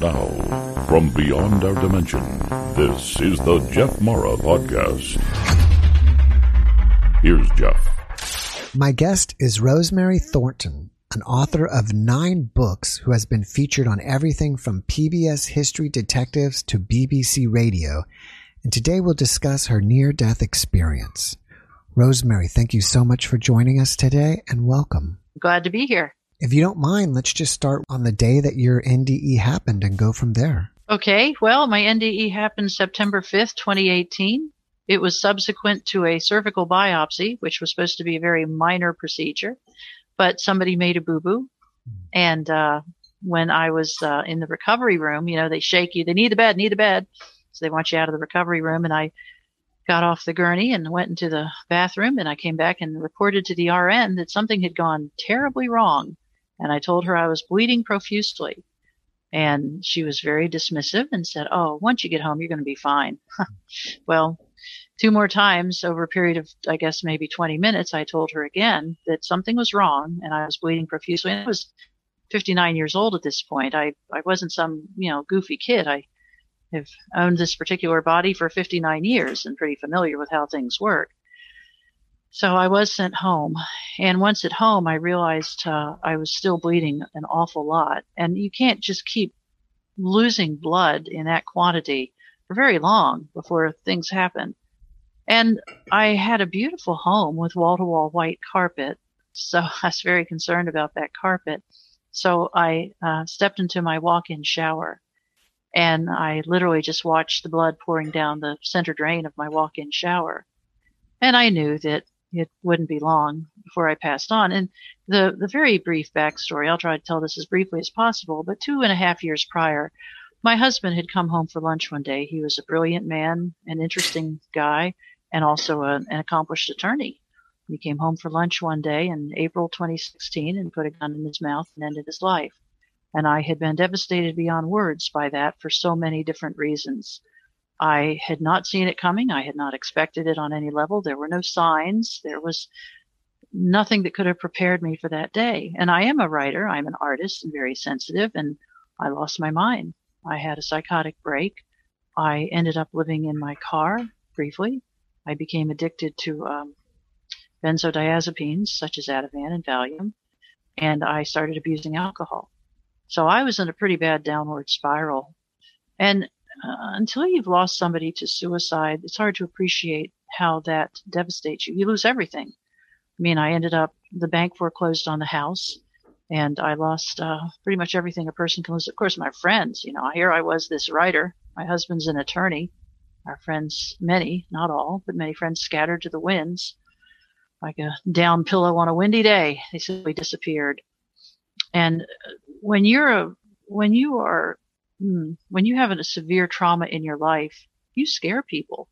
now, from beyond our dimension, this is the Jeff Mara Podcast. Here's Jeff. My guest is Rosemary Thornton, an author of nine books who has been featured on everything from PBS History Detectives to BBC Radio. And today we'll discuss her near death experience. Rosemary, thank you so much for joining us today and welcome. Glad to be here. If you don't mind, let's just start on the day that your NDE happened and go from there. Okay, well, my NDE happened September 5th, 2018. It was subsequent to a cervical biopsy, which was supposed to be a very minor procedure, but somebody made a boo boo. And uh, when I was uh, in the recovery room, you know, they shake you, they need the bed, need the bed. So they want you out of the recovery room. And I got off the gurney and went into the bathroom and I came back and reported to the RN that something had gone terribly wrong. And I told her I was bleeding profusely. And she was very dismissive and said, Oh, once you get home, you're going to be fine. well, two more times over a period of, I guess, maybe 20 minutes, I told her again that something was wrong and I was bleeding profusely. And I was 59 years old at this point. I, I wasn't some, you know, goofy kid. I have owned this particular body for 59 years and pretty familiar with how things work. So I was sent home. And once at home, I realized uh, I was still bleeding an awful lot. And you can't just keep losing blood in that quantity for very long before things happen. And I had a beautiful home with wall to wall white carpet. So I was very concerned about that carpet. So I uh, stepped into my walk in shower and I literally just watched the blood pouring down the center drain of my walk in shower. And I knew that it wouldn't be long before I passed on. And the, the very brief backstory, I'll try to tell this as briefly as possible, but two and a half years prior, my husband had come home for lunch one day. He was a brilliant man, an interesting guy, and also a, an accomplished attorney. He came home for lunch one day in April 2016 and put a gun in his mouth and ended his life. And I had been devastated beyond words by that for so many different reasons. I had not seen it coming. I had not expected it on any level. There were no signs. There was nothing that could have prepared me for that day. And I am a writer. I'm an artist and very sensitive and I lost my mind. I had a psychotic break. I ended up living in my car briefly. I became addicted to um, benzodiazepines such as Ativan and Valium, and I started abusing alcohol. So I was in a pretty bad downward spiral. And uh, until you've lost somebody to suicide, it's hard to appreciate how that devastates you. You lose everything. I mean, I ended up, the bank foreclosed on the house and I lost uh, pretty much everything a person can lose. Of course, my friends, you know, here I was, this writer. My husband's an attorney. Our friends, many, not all, but many friends scattered to the winds like a down pillow on a windy day. They simply disappeared. And when you're a, when you are. Hmm. when you have a severe trauma in your life, you scare people.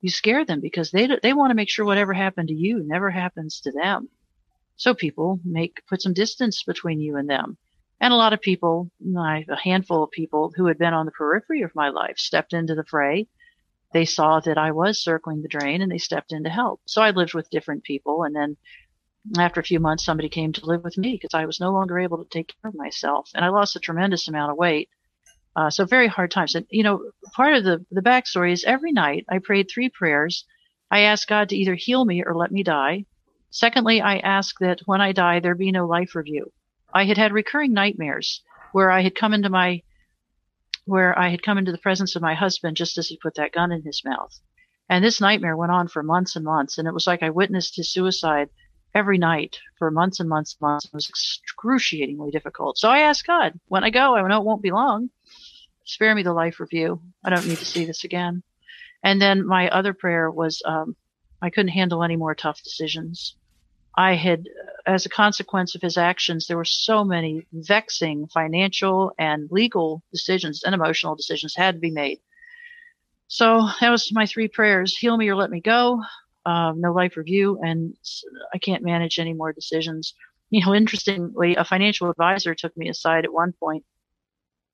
You scare them because they they want to make sure whatever happened to you never happens to them. So people make put some distance between you and them. And a lot of people, a handful of people who had been on the periphery of my life, stepped into the fray. They saw that I was circling the drain and they stepped in to help. So I lived with different people. And then after a few months, somebody came to live with me because I was no longer able to take care of myself. And I lost a tremendous amount of weight uh, so very hard times. And, you know, part of the, the backstory is every night I prayed three prayers. I asked God to either heal me or let me die. Secondly, I asked that when I die, there be no life review. I had had recurring nightmares where I had come into my, where I had come into the presence of my husband just as he put that gun in his mouth. And this nightmare went on for months and months. And it was like I witnessed his suicide every night for months and months and months. It was excruciatingly difficult. So I asked God, when I go, I know it won't be long spare me the life review. I don't need to see this again. And then my other prayer was um, I couldn't handle any more tough decisions. I had, as a consequence of his actions, there were so many vexing financial and legal decisions and emotional decisions had to be made. So that was my three prayers: heal me or let me go. Uh, no life review, and I can't manage any more decisions. You know, interestingly, a financial advisor took me aside at one point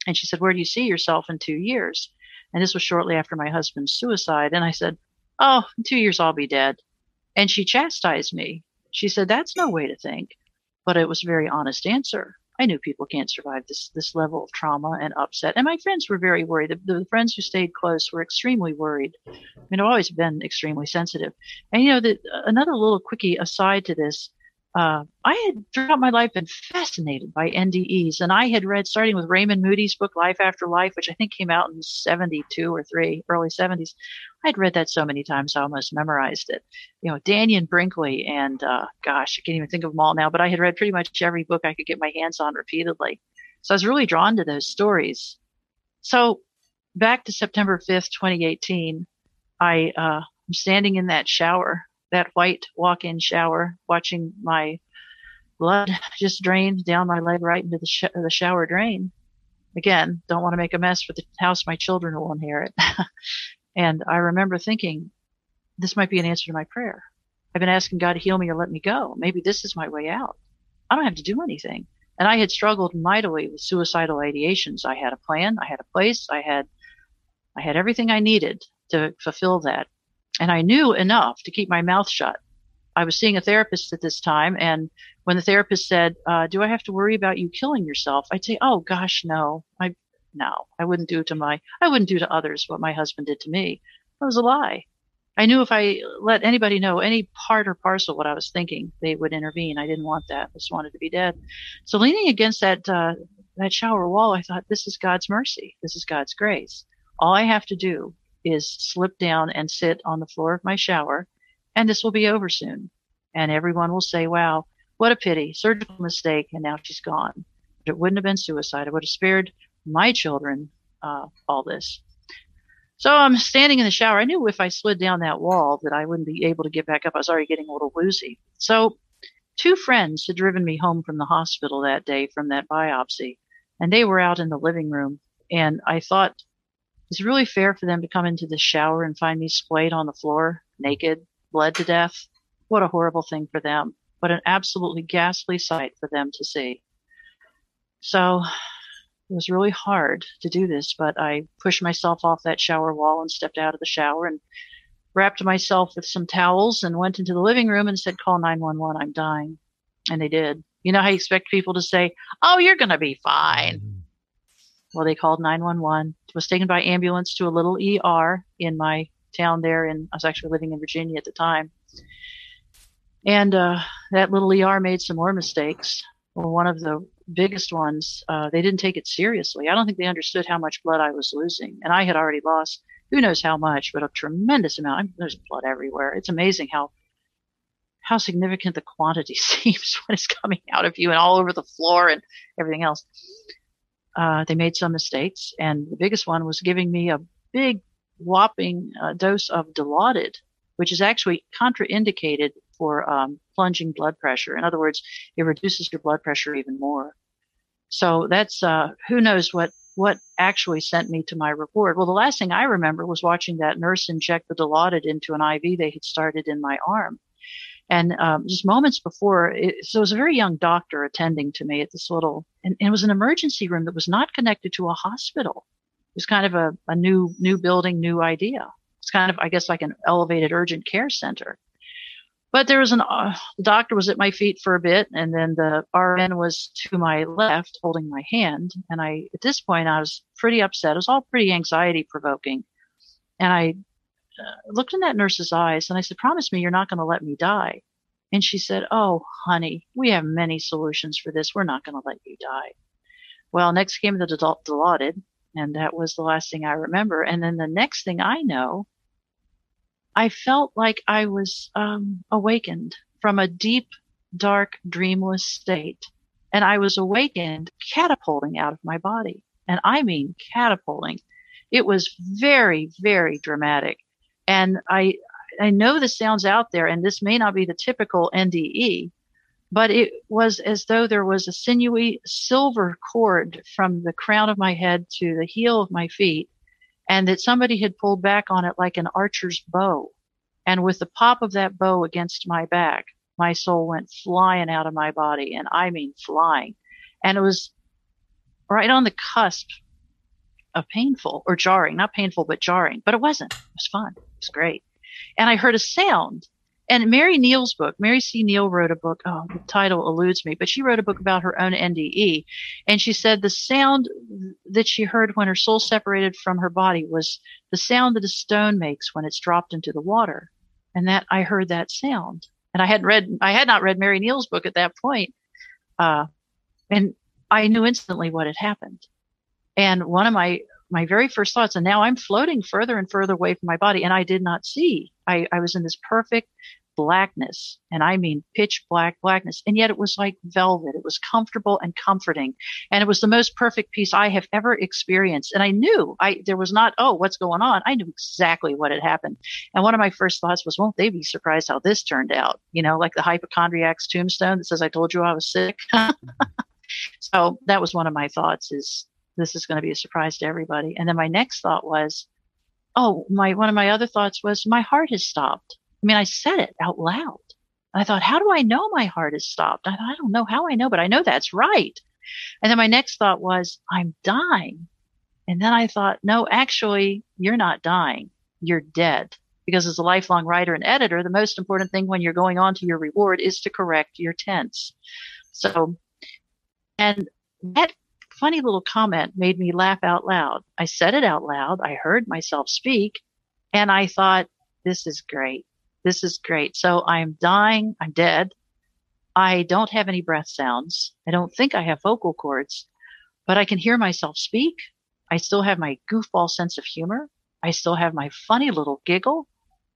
and she said, Where do you see yourself in two years? And this was shortly after my husband's suicide. And I said, Oh, in two years I'll be dead. And she chastised me. She said, That's no way to think. But it was a very honest answer. I knew people can't survive this this level of trauma and upset. And my friends were very worried. The, the friends who stayed close were extremely worried. I mean, I've always been extremely sensitive. And you know, the, another little quickie aside to this uh, I had throughout my life been fascinated by NDEs, and I had read starting with Raymond Moody's book Life After Life, which I think came out in '72 or three, early '70s. I'd read that so many times I almost memorized it. You know, Dannion Brinkley, and uh, gosh, I can't even think of them all now, but I had read pretty much every book I could get my hands on repeatedly. So I was really drawn to those stories. So back to September 5th, 2018, I uh, I'm standing in that shower that white walk-in shower, watching my blood just drain down my leg right into the, sh- the shower drain. Again, don't want to make a mess for the house my children will inherit. and I remember thinking, this might be an answer to my prayer. I've been asking God to heal me or let me go. Maybe this is my way out. I don't have to do anything. And I had struggled mightily with suicidal ideations. I had a plan, I had a place, I had I had everything I needed to fulfill that. And I knew enough to keep my mouth shut. I was seeing a therapist at this time, and when the therapist said, uh, "Do I have to worry about you killing yourself?" I'd say, "Oh gosh, no. I no, I wouldn't do to my I wouldn't do to others what my husband did to me." That was a lie. I knew if I let anybody know any part or parcel what I was thinking, they would intervene. I didn't want that. I just wanted to be dead. So leaning against that uh, that shower wall, I thought, "This is God's mercy. This is God's grace. All I have to do is slip down and sit on the floor of my shower, and this will be over soon. And everyone will say, wow, what a pity, surgical mistake, and now she's gone. It wouldn't have been suicide. I would have spared my children uh, all this. So I'm standing in the shower. I knew if I slid down that wall that I wouldn't be able to get back up. I was already getting a little woozy. So two friends had driven me home from the hospital that day from that biopsy, and they were out in the living room. And I thought is it really fair for them to come into the shower and find me splayed on the floor, naked, bled to death? What a horrible thing for them, but an absolutely ghastly sight for them to see. So it was really hard to do this, but I pushed myself off that shower wall and stepped out of the shower and wrapped myself with some towels and went into the living room and said, call 911, I'm dying. And they did. You know how you expect people to say, oh, you're going to be fine. Well, they called 911. Was taken by ambulance to a little ER in my town there. And I was actually living in Virginia at the time. And uh, that little ER made some more mistakes. Well, one of the biggest ones, uh, they didn't take it seriously. I don't think they understood how much blood I was losing. And I had already lost who knows how much, but a tremendous amount. I mean, there's blood everywhere. It's amazing how how significant the quantity seems when it's coming out of you and all over the floor and everything else uh, they made some mistakes, and the biggest one was giving me a big whopping uh, dose of Dilaudid, which is actually contraindicated for um, plunging blood pressure. In other words, it reduces your blood pressure even more. So that's uh, who knows what what actually sent me to my report. Well, the last thing I remember was watching that nurse inject the Dilaudid into an IV they had started in my arm. And um, just moments before, it, so it was a very young doctor attending to me at this little, and, and, it was an emergency room that was not connected to a hospital. It was kind of a, a new, new building, new idea. It's kind of, I guess, like an elevated urgent care center. But there was an, uh, the doctor was at my feet for a bit, and then the RN was to my left holding my hand. And I, at this point, I was pretty upset. It was all pretty anxiety provoking. And I looked in that nurse's eyes and I said, promise me you're not going to let me die. And she said, Oh, honey, we have many solutions for this. We're not going to let you die. Well, next came the Dilaudid, and that was the last thing I remember. And then the next thing I know, I felt like I was um, awakened from a deep, dark, dreamless state. And I was awakened, catapulting out of my body. And I mean catapulting. It was very, very dramatic. And I, I know this sounds out there and this may not be the typical NDE, but it was as though there was a sinewy silver cord from the crown of my head to the heel of my feet and that somebody had pulled back on it like an archer's bow. And with the pop of that bow against my back, my soul went flying out of my body. And I mean flying. And it was right on the cusp of painful or jarring, not painful, but jarring, but it wasn't. It was fun. It was great. And I heard a sound and Mary Neal's book, Mary C. Neal wrote a book. Oh, the title eludes me, but she wrote a book about her own NDE. And she said the sound that she heard when her soul separated from her body was the sound that a stone makes when it's dropped into the water. And that I heard that sound. And I hadn't read, I had not read Mary Neal's book at that point. Uh, and I knew instantly what had happened. And one of my, my very first thoughts, and now I'm floating further and further away from my body, and I did not see. I, I was in this perfect blackness, and I mean pitch black blackness. And yet it was like velvet. It was comfortable and comforting. And it was the most perfect peace I have ever experienced. And I knew I, there was not, oh, what's going on? I knew exactly what had happened. And one of my first thoughts was, won't they be surprised how this turned out? You know, like the hypochondriac's tombstone that says, I told you I was sick. so that was one of my thoughts is this is going to be a surprise to everybody. And then my next thought was, oh, my, one of my other thoughts was my heart has stopped. I mean, I said it out loud. I thought, how do I know my heart has stopped? I thought, I don't know how I know, but I know that's right. And then my next thought was, I'm dying. And then I thought, no, actually, you're not dying. You're dead. Because as a lifelong writer and editor, the most important thing when you're going on to your reward is to correct your tense. So, and that funny little comment made me laugh out loud. I said it out loud. I heard myself speak and I thought, this is great. This is great. So I'm dying. I'm dead. I don't have any breath sounds. I don't think I have vocal cords, but I can hear myself speak. I still have my goofball sense of humor. I still have my funny little giggle.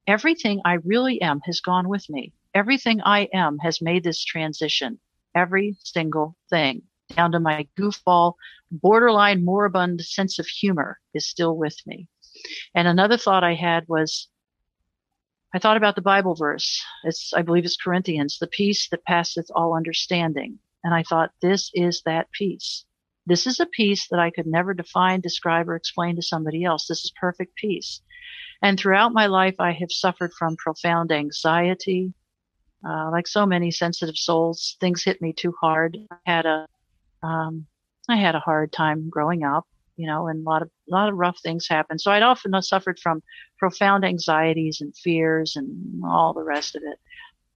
Everything I really am has gone with me. Everything I am has made this transition. Every single thing down to my goofball, borderline moribund sense of humor is still with me. And another thought I had was I thought about the Bible verse. It's, I believe it's Corinthians, the peace that passeth all understanding. And I thought, this is that peace. This is a peace that I could never define, describe, or explain to somebody else. This is perfect peace. And throughout my life, I have suffered from profound anxiety. Uh, like so many sensitive souls, things hit me too hard. I had a, um, I had a hard time growing up you know, and a lot of a lot of rough things happened. So I'd often suffered from profound anxieties and fears and all the rest of it.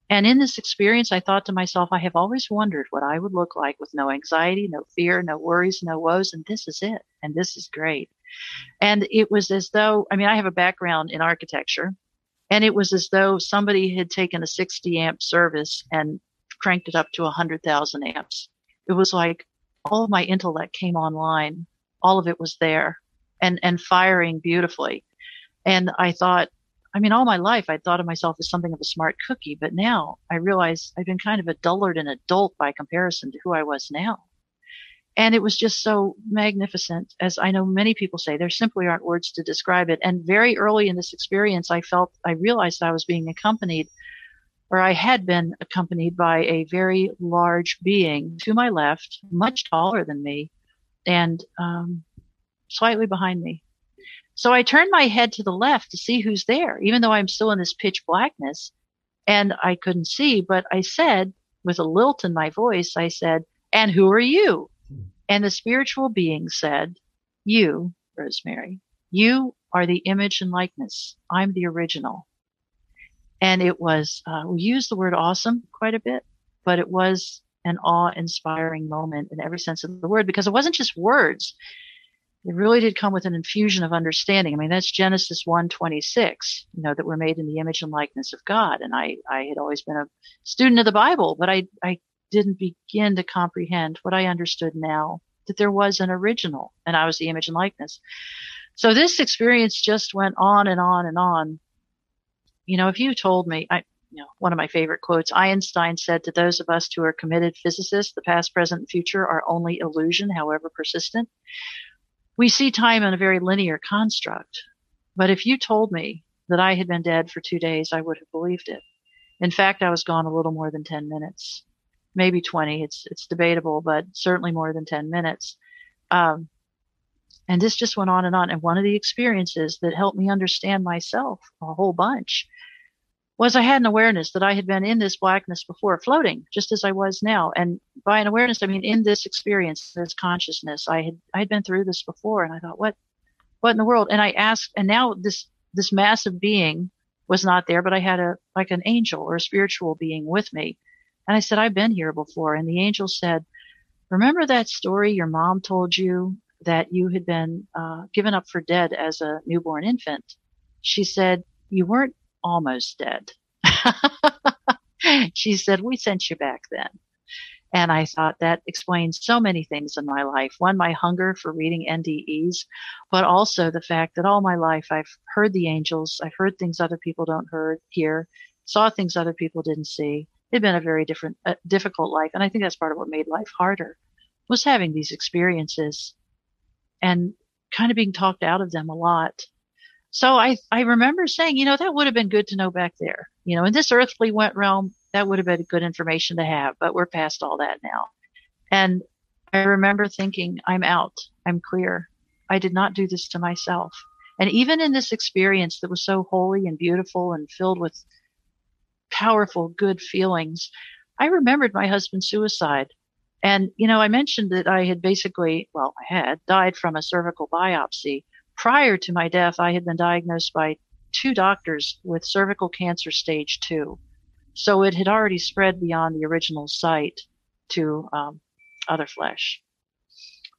And in this experience, I thought to myself, I have always wondered what I would look like with no anxiety, no fear, no worries, no woes, and this is it. And this is great. And it was as though, I mean, I have a background in architecture, and it was as though somebody had taken a 60 amp service and cranked it up to 100,000 amps. It was like all of my intellect came online all of it was there and, and firing beautifully. And I thought, I mean, all my life I thought of myself as something of a smart cookie, but now I realize I've been kind of a dullard and a dolt by comparison to who I was now. And it was just so magnificent. As I know many people say, there simply aren't words to describe it. And very early in this experience, I felt, I realized I was being accompanied or I had been accompanied by a very large being to my left, much taller than me, and um, slightly behind me. So I turned my head to the left to see who's there, even though I'm still in this pitch blackness and I couldn't see. But I said, with a lilt in my voice, I said, And who are you? And the spiritual being said, You, Rosemary, you are the image and likeness. I'm the original. And it was, uh, we use the word awesome quite a bit, but it was an awe inspiring moment in every sense of the word because it wasn't just words. It really did come with an infusion of understanding. I mean, that's Genesis 1:26, you know, that we're made in the image and likeness of God. And I, I had always been a student of the Bible, but I, I didn't begin to comprehend what I understood now that there was an original and I was the image and likeness. So this experience just went on and on and on. You know, if you told me, I, you know, one of my favorite quotes, Einstein said to those of us who are committed physicists, the past, present, and future are only illusion, however persistent. We see time in a very linear construct. But if you told me that I had been dead for two days, I would have believed it. In fact, I was gone a little more than 10 minutes, maybe 20. It's, it's debatable, but certainly more than 10 minutes. Um, and this just went on and on. And one of the experiences that helped me understand myself a whole bunch was I had an awareness that I had been in this blackness before, floating just as I was now. And by an awareness, I mean in this experience, this consciousness. I had I had been through this before, and I thought, what, what in the world? And I asked, and now this this massive being was not there, but I had a like an angel or a spiritual being with me. And I said, I've been here before. And the angel said, Remember that story your mom told you that you had been uh, given up for dead as a newborn infant? She said, You weren't almost dead. she said, We sent you back then. And I thought that explains so many things in my life. One, my hunger for reading NDEs, but also the fact that all my life I've heard the angels, I've heard things other people don't heard, hear, saw things other people didn't see. It'd been a very different, uh, difficult life. And I think that's part of what made life harder was having these experiences and kind of being talked out of them a lot. So I, I remember saying, you know, that would have been good to know back there. You know, in this earthly realm, that would have been good information to have, but we're past all that now. And I remember thinking, I'm out. I'm clear. I did not do this to myself. And even in this experience that was so holy and beautiful and filled with powerful, good feelings, I remembered my husband's suicide. And, you know, I mentioned that I had basically, well, I had died from a cervical biopsy. Prior to my death, I had been diagnosed by two doctors with cervical cancer stage two. So it had already spread beyond the original site to um, other flesh.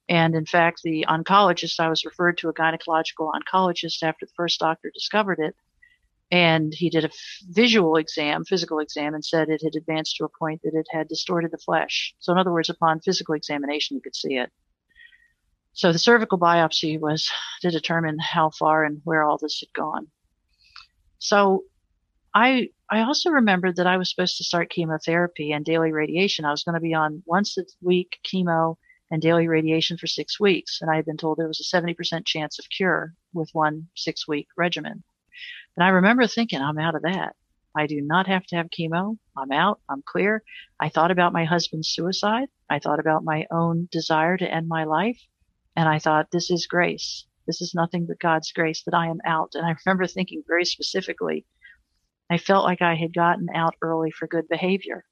And in fact, the oncologist, I was referred to a gynecological oncologist after the first doctor discovered it. And he did a visual exam, physical exam, and said it had advanced to a point that it had distorted the flesh. So, in other words, upon physical examination, you could see it. So, the cervical biopsy was to determine how far and where all this had gone. So, I I also remembered that I was supposed to start chemotherapy and daily radiation. I was going to be on once a week chemo and daily radiation for six weeks, and I had been told there was a 70% chance of cure with one six week regimen. And I remember thinking, I'm out of that. I do not have to have chemo. I'm out. I'm clear. I thought about my husband's suicide. I thought about my own desire to end my life. And I thought, this is grace. This is nothing but God's grace that I am out. And I remember thinking very specifically, I felt like I had gotten out early for good behavior.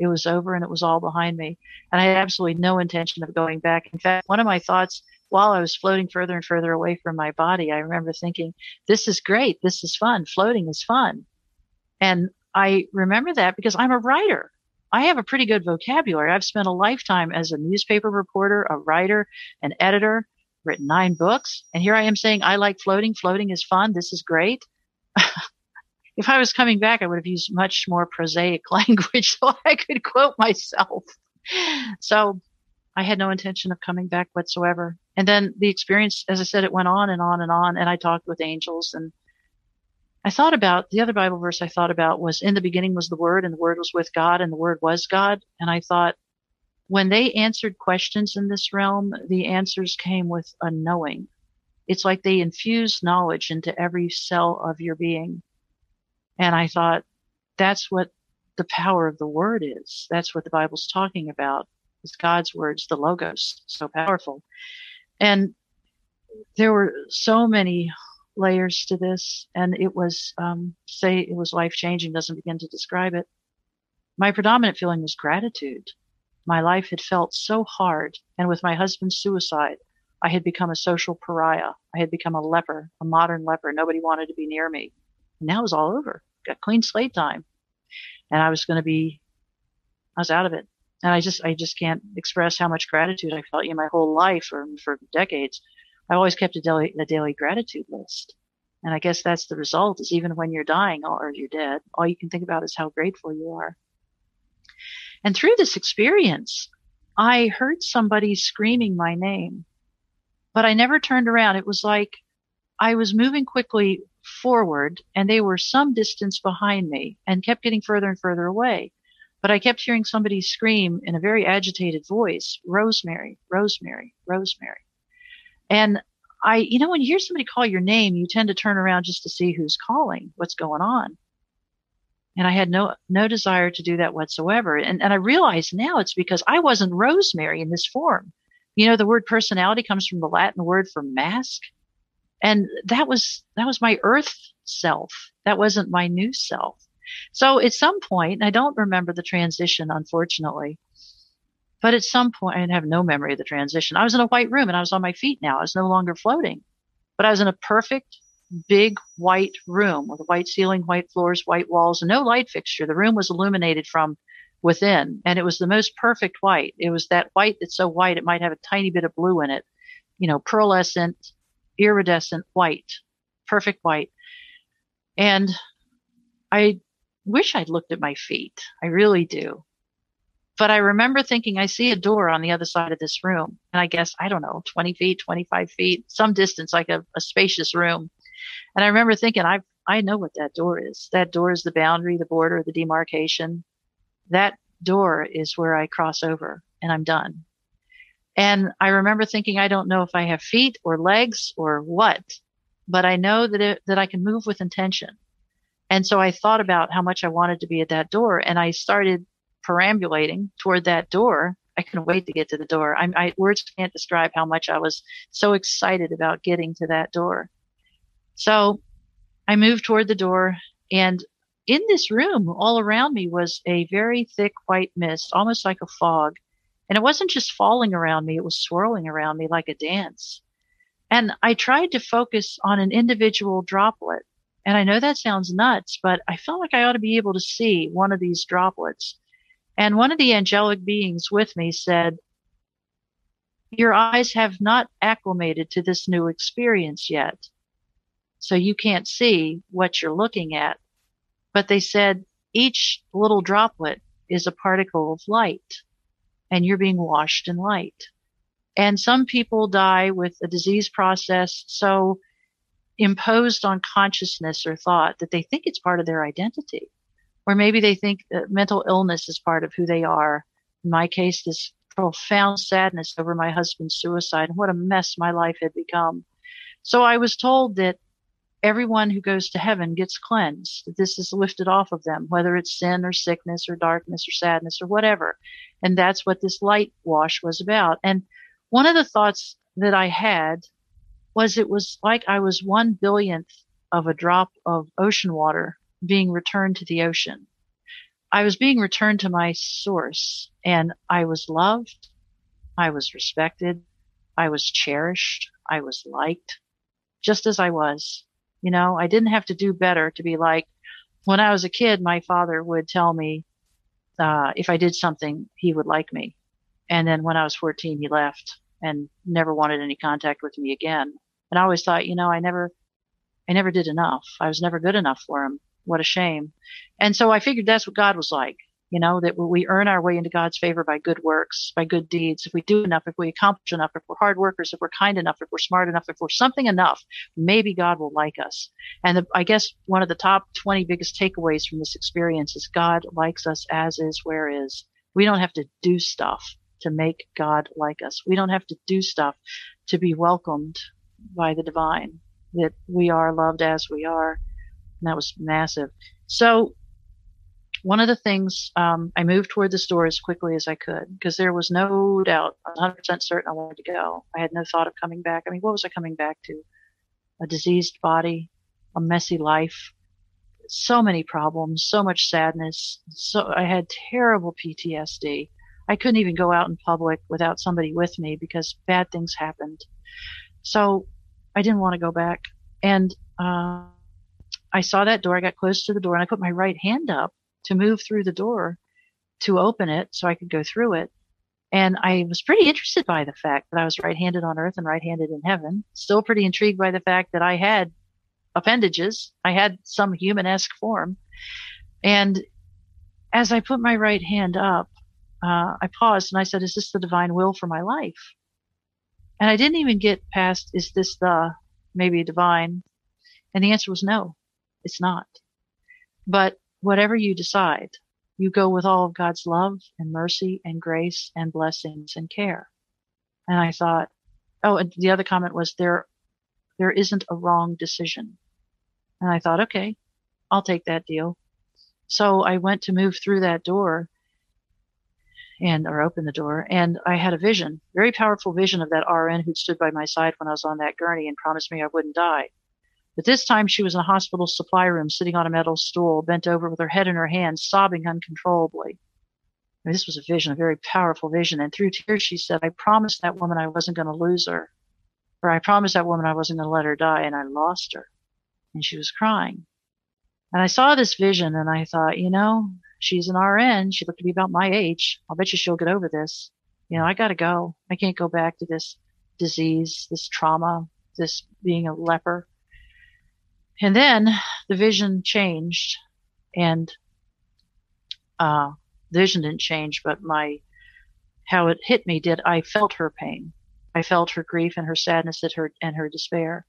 It was over and it was all behind me. And I had absolutely no intention of going back. In fact, one of my thoughts while I was floating further and further away from my body, I remember thinking, this is great. This is fun. Floating is fun. And I remember that because I'm a writer. I have a pretty good vocabulary. I've spent a lifetime as a newspaper reporter, a writer, an editor, written nine books. And here I am saying, I like floating. Floating is fun. This is great. if I was coming back, I would have used much more prosaic language so I could quote myself. So I had no intention of coming back whatsoever. And then the experience, as I said, it went on and on and on. And I talked with angels and I thought about the other Bible verse I thought about was in the beginning was the word and the word was with God and the word was God. And I thought when they answered questions in this realm, the answers came with a knowing. It's like they infused knowledge into every cell of your being. And I thought that's what the power of the word is. That's what the Bible's talking about. It's God's words, the logos, so powerful. And there were so many layers to this, and it was, um, say it was life changing doesn't begin to describe it. My predominant feeling was gratitude. My life had felt so hard, and with my husband's suicide, I had become a social pariah. I had become a leper, a modern leper. Nobody wanted to be near me. And now it was all over. Got clean slate time. And I was going to be, I was out of it and I just I just can't express how much gratitude I felt in my whole life or for decades. I always kept a daily a daily gratitude list, and I guess that's the result. Is even when you're dying or you're dead, all you can think about is how grateful you are. And through this experience, I heard somebody screaming my name, but I never turned around. It was like I was moving quickly forward and they were some distance behind me and kept getting further and further away. But I kept hearing somebody scream in a very agitated voice, Rosemary, Rosemary, Rosemary. And I, you know, when you hear somebody call your name, you tend to turn around just to see who's calling, what's going on. And I had no, no desire to do that whatsoever. And, and I realize now it's because I wasn't Rosemary in this form. You know, the word personality comes from the Latin word for mask. And that was, that was my earth self. That wasn't my new self. So at some point, I don't remember the transition, unfortunately, but at some point, I have no memory of the transition. I was in a white room and I was on my feet now. I was no longer floating, but I was in a perfect big white room with a white ceiling, white floors, white walls, and no light fixture. The room was illuminated from within, and it was the most perfect white. It was that white that's so white it might have a tiny bit of blue in it, you know, pearlescent, iridescent white, perfect white. And I wish I'd looked at my feet. I really do. But I remember thinking, I see a door on the other side of this room. And I guess, I don't know, 20 feet, 25 feet, some distance, like a, a spacious room. And I remember thinking, I, I know what that door is. That door is the boundary, the border, the demarcation. That door is where I cross over and I'm done. And I remember thinking, I don't know if I have feet or legs or what, but I know that it, that I can move with intention. And so I thought about how much I wanted to be at that door and I started perambulating toward that door. I couldn't wait to get to the door. I, I words can't describe how much I was so excited about getting to that door. So I moved toward the door and in this room all around me was a very thick white mist, almost like a fog. And it wasn't just falling around me, it was swirling around me like a dance. And I tried to focus on an individual droplet. And I know that sounds nuts, but I felt like I ought to be able to see one of these droplets. And one of the angelic beings with me said, Your eyes have not acclimated to this new experience yet. So you can't see what you're looking at. But they said each little droplet is a particle of light and you're being washed in light. And some people die with a disease process so imposed on consciousness or thought that they think it's part of their identity or maybe they think that mental illness is part of who they are. In my case, this profound sadness over my husband's suicide and what a mess my life had become. So I was told that everyone who goes to heaven gets cleansed, this is lifted off of them, whether it's sin or sickness or darkness or sadness or whatever. And that's what this light wash was about. And one of the thoughts that I had was it was like I was one billionth of a drop of ocean water being returned to the ocean. I was being returned to my source and I was loved. I was respected. I was cherished. I was liked just as I was. You know, I didn't have to do better to be like, when I was a kid, my father would tell me, uh, if I did something, he would like me. And then when I was 14, he left and never wanted any contact with me again. And I always thought, you know, I never, I never did enough. I was never good enough for him. What a shame. And so I figured that's what God was like, you know, that we earn our way into God's favor by good works, by good deeds. If we do enough, if we accomplish enough, if we're hard workers, if we're kind enough, if we're smart enough, if we're something enough, maybe God will like us. And the, I guess one of the top 20 biggest takeaways from this experience is God likes us as is, where is. We don't have to do stuff to make God like us. We don't have to do stuff to be welcomed by the divine, that we are loved as we are. And that was massive. So one of the things um, I moved toward the store as quickly as I could because there was no doubt, 100% certain I wanted to go. I had no thought of coming back. I mean, what was I coming back to? A diseased body, a messy life, so many problems, so much sadness. So I had terrible PTSD. I couldn't even go out in public without somebody with me because bad things happened. So I didn't want to go back. And uh, I saw that door. I got close to the door and I put my right hand up to move through the door to open it so I could go through it. And I was pretty interested by the fact that I was right handed on earth and right handed in heaven. Still pretty intrigued by the fact that I had appendages. I had some human esque form. And as I put my right hand up, uh, I paused and I said, Is this the divine will for my life? And I didn't even get past, Is this the maybe divine? And the answer was no. It's not. But whatever you decide, you go with all of God's love and mercy and grace and blessings and care. And I thought, oh, and the other comment was there, there isn't a wrong decision. And I thought, okay, I'll take that deal. So I went to move through that door and, or open the door and I had a vision, very powerful vision of that RN who'd stood by my side when I was on that gurney and promised me I wouldn't die. But this time she was in a hospital supply room, sitting on a metal stool, bent over with her head in her hands, sobbing uncontrollably. I mean, this was a vision, a very powerful vision. And through tears, she said, I promised that woman I wasn't going to lose her. Or I promised that woman I wasn't going to let her die, and I lost her. and she was crying. And I saw this vision and I thought, you know, she's an RN. She looked to be about my age. I'll bet you she'll get over this. You know, I gotta go. I can't go back to this disease, this trauma, this being a leper. And then the vision changed and, uh, the vision didn't change, but my, how it hit me did, I felt her pain. I felt her grief and her sadness at her, and her despair.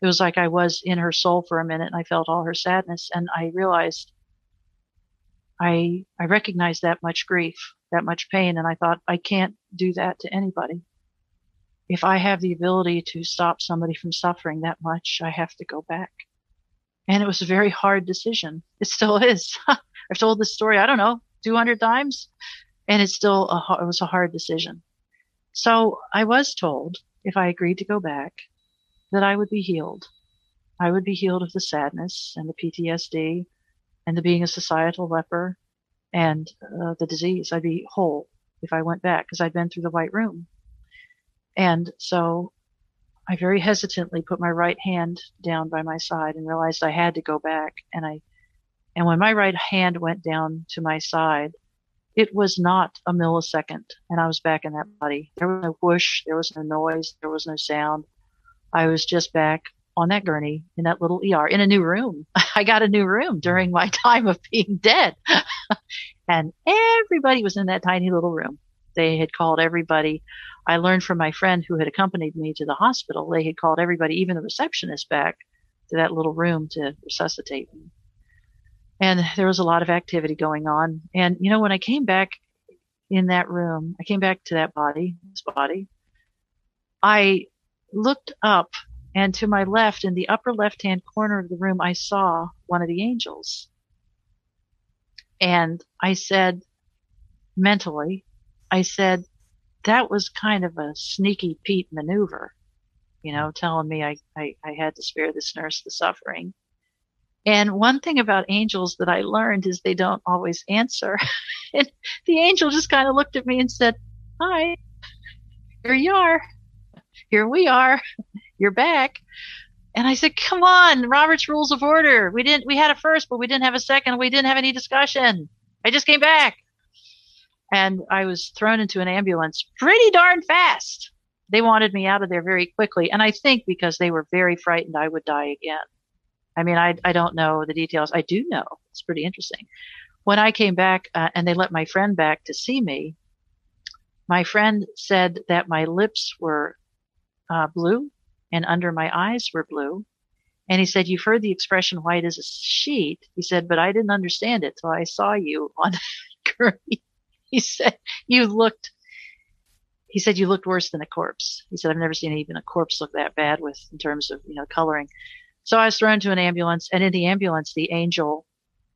It was like I was in her soul for a minute and I felt all her sadness and I realized I, I recognized that much grief, that much pain. And I thought, I can't do that to anybody. If I have the ability to stop somebody from suffering that much, I have to go back. And it was a very hard decision. It still is. I've told this story, I don't know, 200 times and it's still a, it was a hard decision. So I was told if I agreed to go back that I would be healed. I would be healed of the sadness and the PTSD and the being a societal leper and uh, the disease. I'd be whole if I went back because I'd been through the white room. And so I very hesitantly put my right hand down by my side and realized I had to go back. And I, and when my right hand went down to my side, it was not a millisecond and I was back in that body. There was no whoosh, there was no noise, there was no sound. I was just back on that gurney in that little ER in a new room. I got a new room during my time of being dead. and everybody was in that tiny little room. They had called everybody. I learned from my friend who had accompanied me to the hospital, they had called everybody, even the receptionist, back to that little room to resuscitate me. And there was a lot of activity going on. And, you know, when I came back in that room, I came back to that body, this body, I looked up and to my left in the upper left hand corner of the room, I saw one of the angels. And I said, mentally, I said, that was kind of a sneaky Pete maneuver, you hmm. know, telling me I, I, I had to spare this nurse the suffering. And one thing about angels that I learned is they don't always answer. and the angel just kind of looked at me and said, Hi, here you are here we are. You're back. And I said, come on, Robert's Rules of Order. We didn't, we had a first, but we didn't have a second. We didn't have any discussion. I just came back. And I was thrown into an ambulance pretty darn fast. They wanted me out of there very quickly. And I think because they were very frightened I would die again. I mean, I, I don't know the details. I do know. It's pretty interesting. When I came back uh, and they let my friend back to see me, my friend said that my lips were uh, blue and under my eyes were blue. And he said, You've heard the expression white as a sheet. He said, But I didn't understand it till I saw you on Gurney. He said, You looked, he said, You looked worse than a corpse. He said, I've never seen even a corpse look that bad with, in terms of, you know, coloring. So I was thrown to an ambulance and in the ambulance, the angel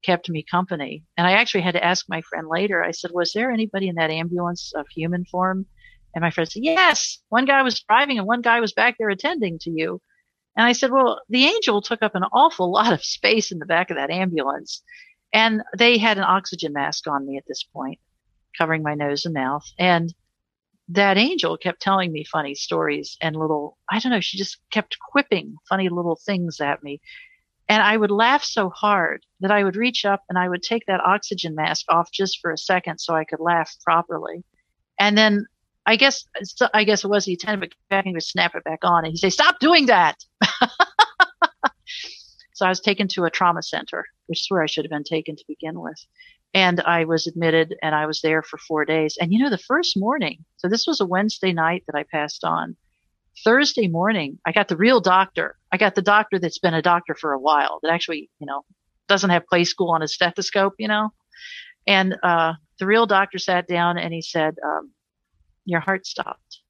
kept me company. And I actually had to ask my friend later, I said, Was there anybody in that ambulance of human form? And my friend said, yes, one guy was driving and one guy was back there attending to you. And I said, well, the angel took up an awful lot of space in the back of that ambulance. And they had an oxygen mask on me at this point, covering my nose and mouth. And that angel kept telling me funny stories and little, I don't know, she just kept quipping funny little things at me. And I would laugh so hard that I would reach up and I would take that oxygen mask off just for a second so I could laugh properly. And then I guess I guess it was the attendant, but he would snap it back on and he'd say, "Stop doing that." so I was taken to a trauma center, which is where I should have been taken to begin with. And I was admitted and I was there for four days. And you know, the first morning, so this was a Wednesday night that I passed on. Thursday morning, I got the real doctor. I got the doctor that's been a doctor for a while that actually, you know, doesn't have play school on his stethoscope, you know. And uh, the real doctor sat down and he said, um, your heart stopped.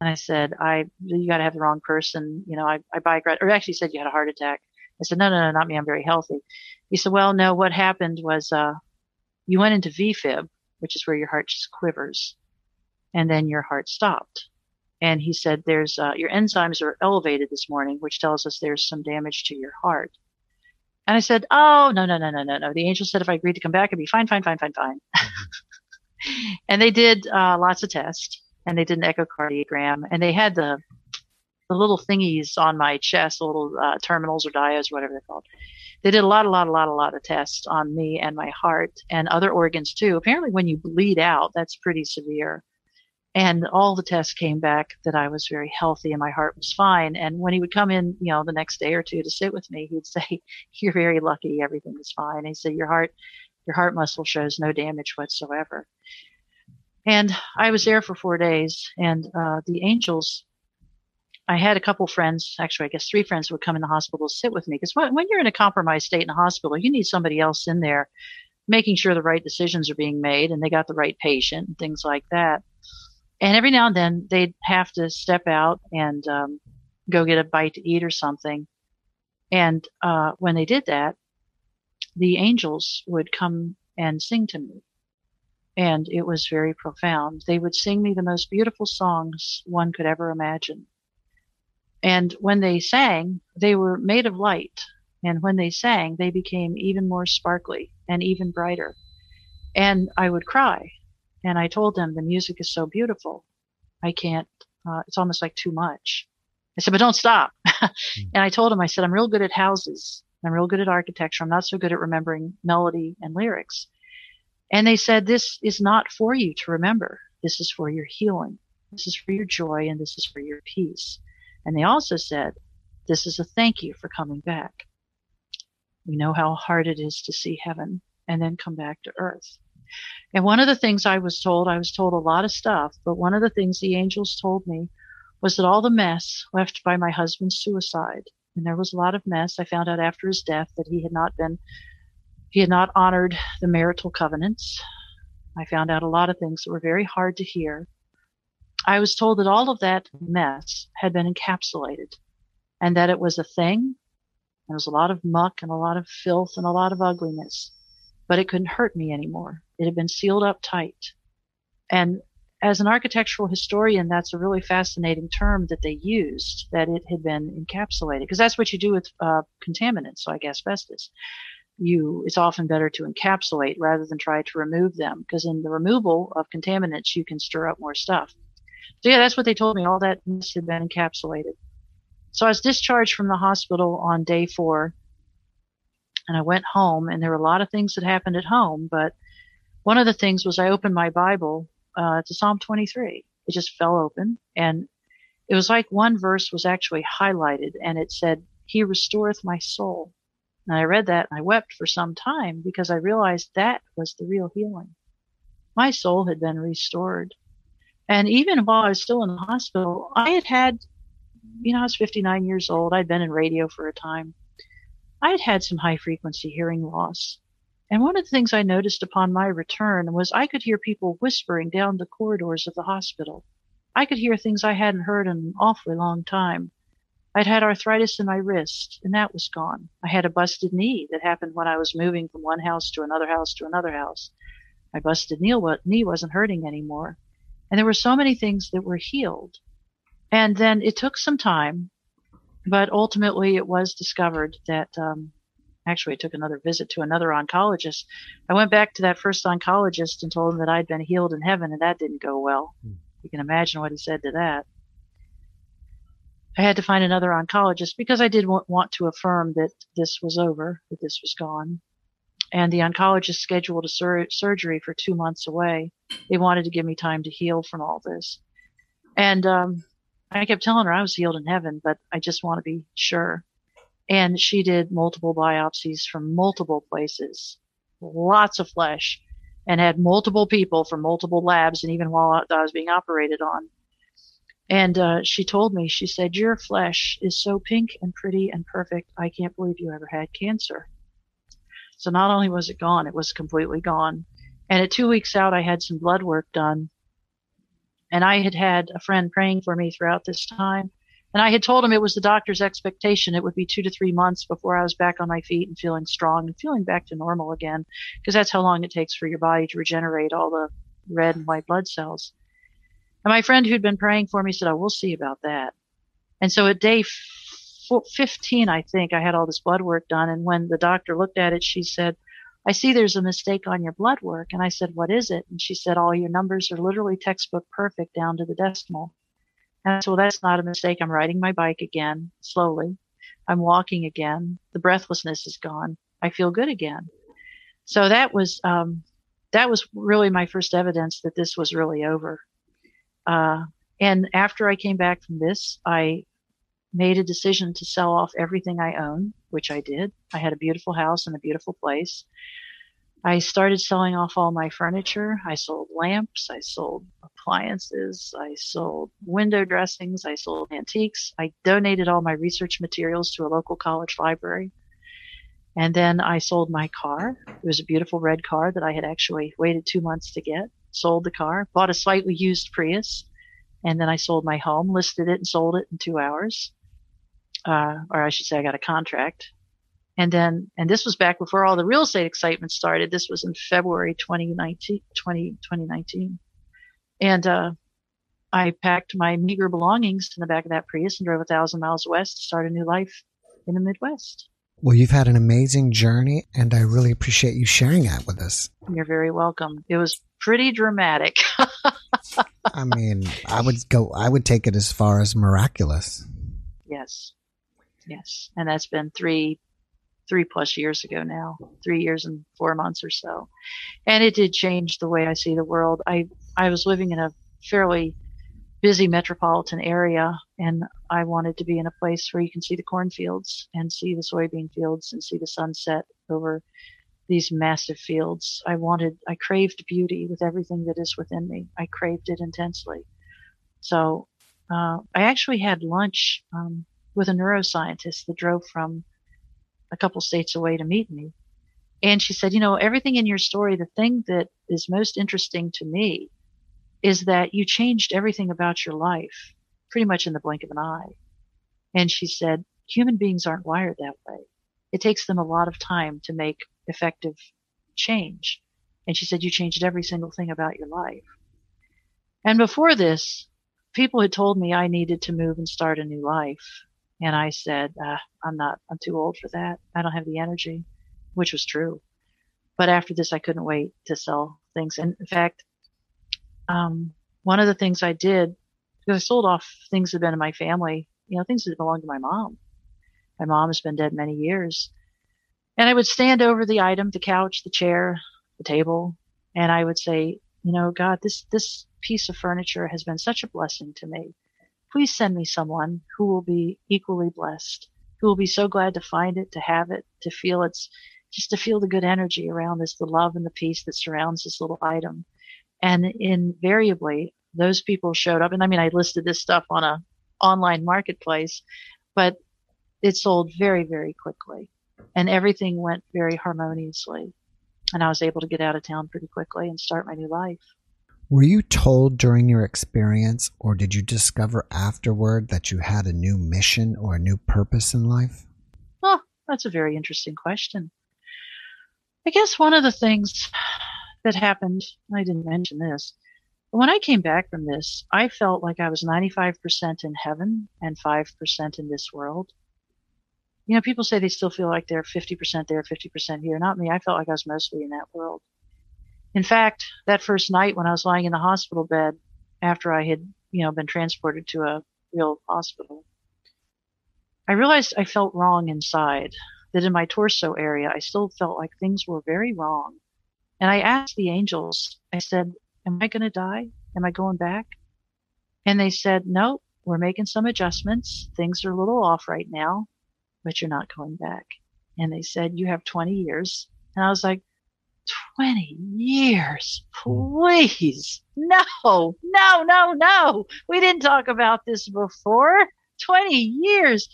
And I said, I, you got to have the wrong person. You know, I, I or actually said you had a heart attack. I said, no, no, no, not me. I'm very healthy. He said, well, no, what happened was, uh, you went into VFib, which is where your heart just quivers and then your heart stopped. And he said, there's, uh, your enzymes are elevated this morning, which tells us there's some damage to your heart. And I said, oh, no, no, no, no, no, no. The angel said if I agreed to come back, I'd be fine, fine, fine, fine, fine. and they did uh, lots of tests and they did an echocardiogram and they had the the little thingies on my chest, the little uh, terminals or diodes, whatever they're called. They did a lot, a lot, a lot, a lot of tests on me and my heart and other organs too. Apparently, when you bleed out, that's pretty severe. And all the tests came back that I was very healthy and my heart was fine. And when he would come in, you know, the next day or two to sit with me, he'd say, "You're very lucky. Everything is fine." He said, "Your heart, your heart muscle shows no damage whatsoever." And I was there for four days, and uh, the angels. I had a couple friends, actually, I guess three friends would come in the hospital to sit with me because when, you're in a compromised state in a hospital, you need somebody else in there making sure the right decisions are being made and they got the right patient and things like that. And every now and then they'd have to step out and um, go get a bite to eat or something. And uh, when they did that, the angels would come and sing to me and it was very profound. They would sing me the most beautiful songs one could ever imagine. And when they sang, they were made of light. And when they sang, they became even more sparkly and even brighter. And I would cry. And I told them the music is so beautiful. I can't, uh, it's almost like too much. I said, but don't stop. and I told them, I said, I'm real good at houses. I'm real good at architecture. I'm not so good at remembering melody and lyrics. And they said, this is not for you to remember. This is for your healing. This is for your joy and this is for your peace. And they also said, this is a thank you for coming back. We know how hard it is to see heaven and then come back to earth. And one of the things I was told, I was told a lot of stuff, but one of the things the angels told me was that all the mess left by my husband's suicide, and there was a lot of mess. I found out after his death that he had not been he had not honored the marital covenants. I found out a lot of things that were very hard to hear. I was told that all of that mess had been encapsulated and that it was a thing. There was a lot of muck and a lot of filth and a lot of ugliness, but it couldn't hurt me anymore. It had been sealed up tight. And as an architectural historian, that's a really fascinating term that they used, that it had been encapsulated, because that's what you do with uh, contaminants, like asbestos you it's often better to encapsulate rather than try to remove them because in the removal of contaminants you can stir up more stuff so yeah that's what they told me all that must have been encapsulated so i was discharged from the hospital on day four and i went home and there were a lot of things that happened at home but one of the things was i opened my bible uh, to psalm 23 it just fell open and it was like one verse was actually highlighted and it said he restoreth my soul and I read that and I wept for some time because I realized that was the real healing. My soul had been restored. And even while I was still in the hospital, I had had, you know, I was 59 years old. I'd been in radio for a time. I had had some high frequency hearing loss. And one of the things I noticed upon my return was I could hear people whispering down the corridors of the hospital. I could hear things I hadn't heard in an awfully long time. I'd had arthritis in my wrist, and that was gone. I had a busted knee that happened when I was moving from one house to another house to another house. My busted knee knee wasn't hurting anymore. And there were so many things that were healed. And then it took some time, but ultimately it was discovered that, um, actually, I took another visit to another oncologist. I went back to that first oncologist and told him that I'd been healed in heaven, and that didn't go well. Hmm. You can imagine what he said to that. I had to find another oncologist because I did want to affirm that this was over, that this was gone. And the oncologist scheduled a sur- surgery for two months away. They wanted to give me time to heal from all this. And um, I kept telling her I was healed in heaven, but I just want to be sure. And she did multiple biopsies from multiple places, lots of flesh, and had multiple people from multiple labs, and even while I was being operated on. And uh, she told me, she said, Your flesh is so pink and pretty and perfect. I can't believe you ever had cancer. So not only was it gone, it was completely gone. And at two weeks out, I had some blood work done. And I had had a friend praying for me throughout this time. And I had told him it was the doctor's expectation. It would be two to three months before I was back on my feet and feeling strong and feeling back to normal again, because that's how long it takes for your body to regenerate all the red and white blood cells. And my friend who'd been praying for me said, "Oh, we'll see about that." And so at day 15, I think, I had all this blood work done. And when the doctor looked at it, she said, I see there's a mistake on your blood work. And I said, What is it? And she said, All your numbers are literally textbook perfect down to the decimal. And said, well, that's not a mistake. I'm riding my bike again, slowly. I'm walking again. The breathlessness is gone. I feel good again. So that was, um, that was really my first evidence that this was really over. Uh, and after I came back from this, I made a decision to sell off everything I own, which I did. I had a beautiful house and a beautiful place. I started selling off all my furniture. I sold lamps. I sold appliances. I sold window dressings. I sold antiques. I donated all my research materials to a local college library. And then I sold my car. It was a beautiful red car that I had actually waited two months to get. Sold the car, bought a slightly used Prius, and then I sold my home, listed it and sold it in two hours. Uh, or I should say I got a contract and then, and this was back before all the real estate excitement started. This was in February 2019, 20, 2019. And, uh, I packed my meager belongings in the back of that Prius and drove a thousand miles west to start a new life in the Midwest. Well, you've had an amazing journey, and I really appreciate you sharing that with us. You're very welcome. It was pretty dramatic. I mean, I would go, I would take it as far as miraculous. Yes. Yes. And that's been three three plus years ago now, three years and four months or so. And it did change the way I see the world. I, I was living in a fairly busy metropolitan area and I wanted to be in a place where you can see the cornfields and see the soybean fields and see the sunset over these massive fields. I wanted, I craved beauty with everything that is within me. I craved it intensely. So, uh, I actually had lunch, um, with a neuroscientist that drove from a couple states away to meet me. And she said, you know, everything in your story, the thing that is most interesting to me is that you changed everything about your life pretty much in the blink of an eye. And she said, human beings aren't wired that way. It takes them a lot of time to make effective change. And she said, you changed every single thing about your life. And before this, people had told me I needed to move and start a new life. And I said, uh, I'm not, I'm too old for that. I don't have the energy, which was true. But after this, I couldn't wait to sell things. And in fact, um, one of the things I did, because I sold off things that had been in my family, you know, things that belonged to my mom. My mom has been dead many years. And I would stand over the item, the couch, the chair, the table, and I would say, you know, God, this, this piece of furniture has been such a blessing to me please send me someone who will be equally blessed, who will be so glad to find it, to have it, to feel its, just to feel the good energy around this, the love and the peace that surrounds this little item. And invariably, those people showed up. And I mean, I listed this stuff on a online marketplace, but it sold very, very quickly and everything went very harmoniously. And I was able to get out of town pretty quickly and start my new life. Were you told during your experience, or did you discover afterward that you had a new mission or a new purpose in life? Oh, that's a very interesting question. I guess one of the things that happened, I didn't mention this, when I came back from this, I felt like I was 95% in heaven and 5% in this world. You know, people say they still feel like they're 50% there, 50% here. Not me. I felt like I was mostly in that world. In fact, that first night when I was lying in the hospital bed after I had, you know, been transported to a real hospital, I realized I felt wrong inside, that in my torso area, I still felt like things were very wrong. And I asked the angels, I said, am I going to die? Am I going back? And they said, no, we're making some adjustments. Things are a little off right now, but you're not going back. And they said, you have 20 years. And I was like, 20 years. Hmm. Please. No, no, no, no. We didn't talk about this before. 20 years.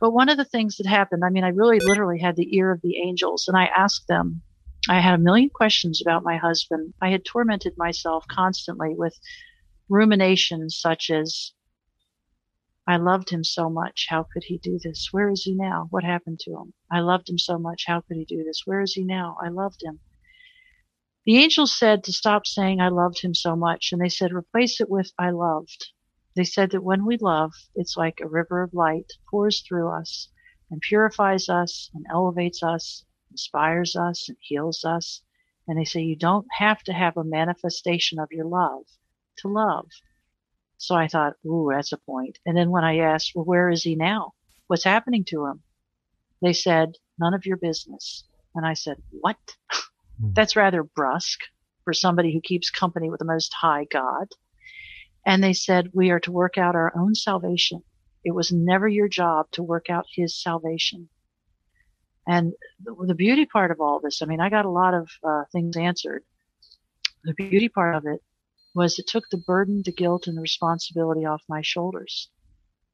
But one of the things that happened, I mean, I really literally had the ear of the angels and I asked them, I had a million questions about my husband. I had tormented myself constantly with ruminations such as, I loved him so much. How could he do this? Where is he now? What happened to him? I loved him so much. How could he do this? Where is he now? I loved him. The angels said to stop saying I loved him so much, and they said replace it with I loved. They said that when we love, it's like a river of light pours through us and purifies us and elevates us, inspires us and heals us. And they say you don't have to have a manifestation of your love to love. So I thought, ooh, that's a point. And then when I asked, well, where is he now? What's happening to him? They said, none of your business. And I said, what? Hmm. That's rather brusque for somebody who keeps company with the Most High God. And they said, we are to work out our own salvation. It was never your job to work out his salvation. And the, the beauty part of all this, I mean, I got a lot of uh, things answered. The beauty part of it was it took the burden, the guilt, and the responsibility off my shoulders.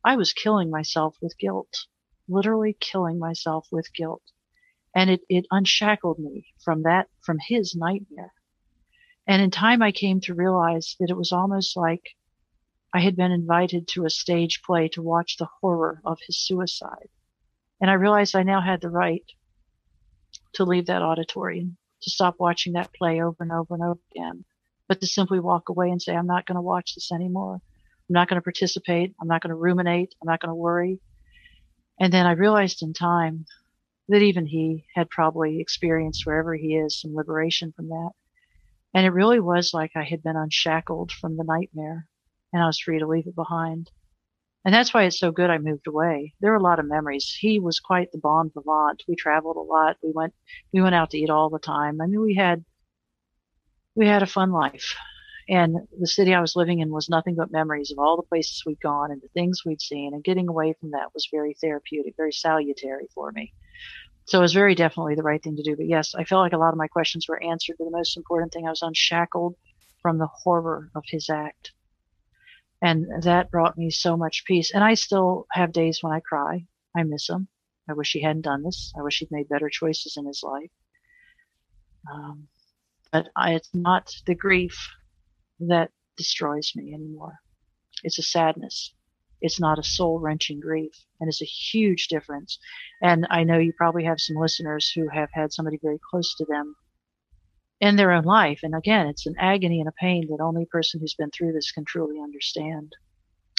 I was killing myself with guilt, literally killing myself with guilt. And it, it unshackled me from that, from his nightmare. And in time, I came to realize that it was almost like I had been invited to a stage play to watch the horror of his suicide. And I realized I now had the right to leave that auditorium, to stop watching that play over and over and over again, but to simply walk away and say, I'm not going to watch this anymore. I'm not going to participate. I'm not going to ruminate. I'm not going to worry. And then I realized in time that even he had probably experienced wherever he is some liberation from that. And it really was like I had been unshackled from the nightmare and I was free to leave it behind. And that's why it's so good I moved away. There were a lot of memories. He was quite the bon vivant. We traveled a lot. We went we went out to eat all the time. I mean we had we had a fun life. And the city I was living in was nothing but memories of all the places we'd gone and the things we'd seen and getting away from that was very therapeutic, very salutary for me. So it was very definitely the right thing to do. But yes, I felt like a lot of my questions were answered. But the most important thing, I was unshackled from the horror of his act. And that brought me so much peace. And I still have days when I cry. I miss him. I wish he hadn't done this. I wish he'd made better choices in his life. Um, but I, it's not the grief that destroys me anymore. It's a sadness. It's not a soul wrenching grief. And it's a huge difference. And I know you probably have some listeners who have had somebody very close to them in their own life. And again, it's an agony and a pain that only a person who's been through this can truly understand.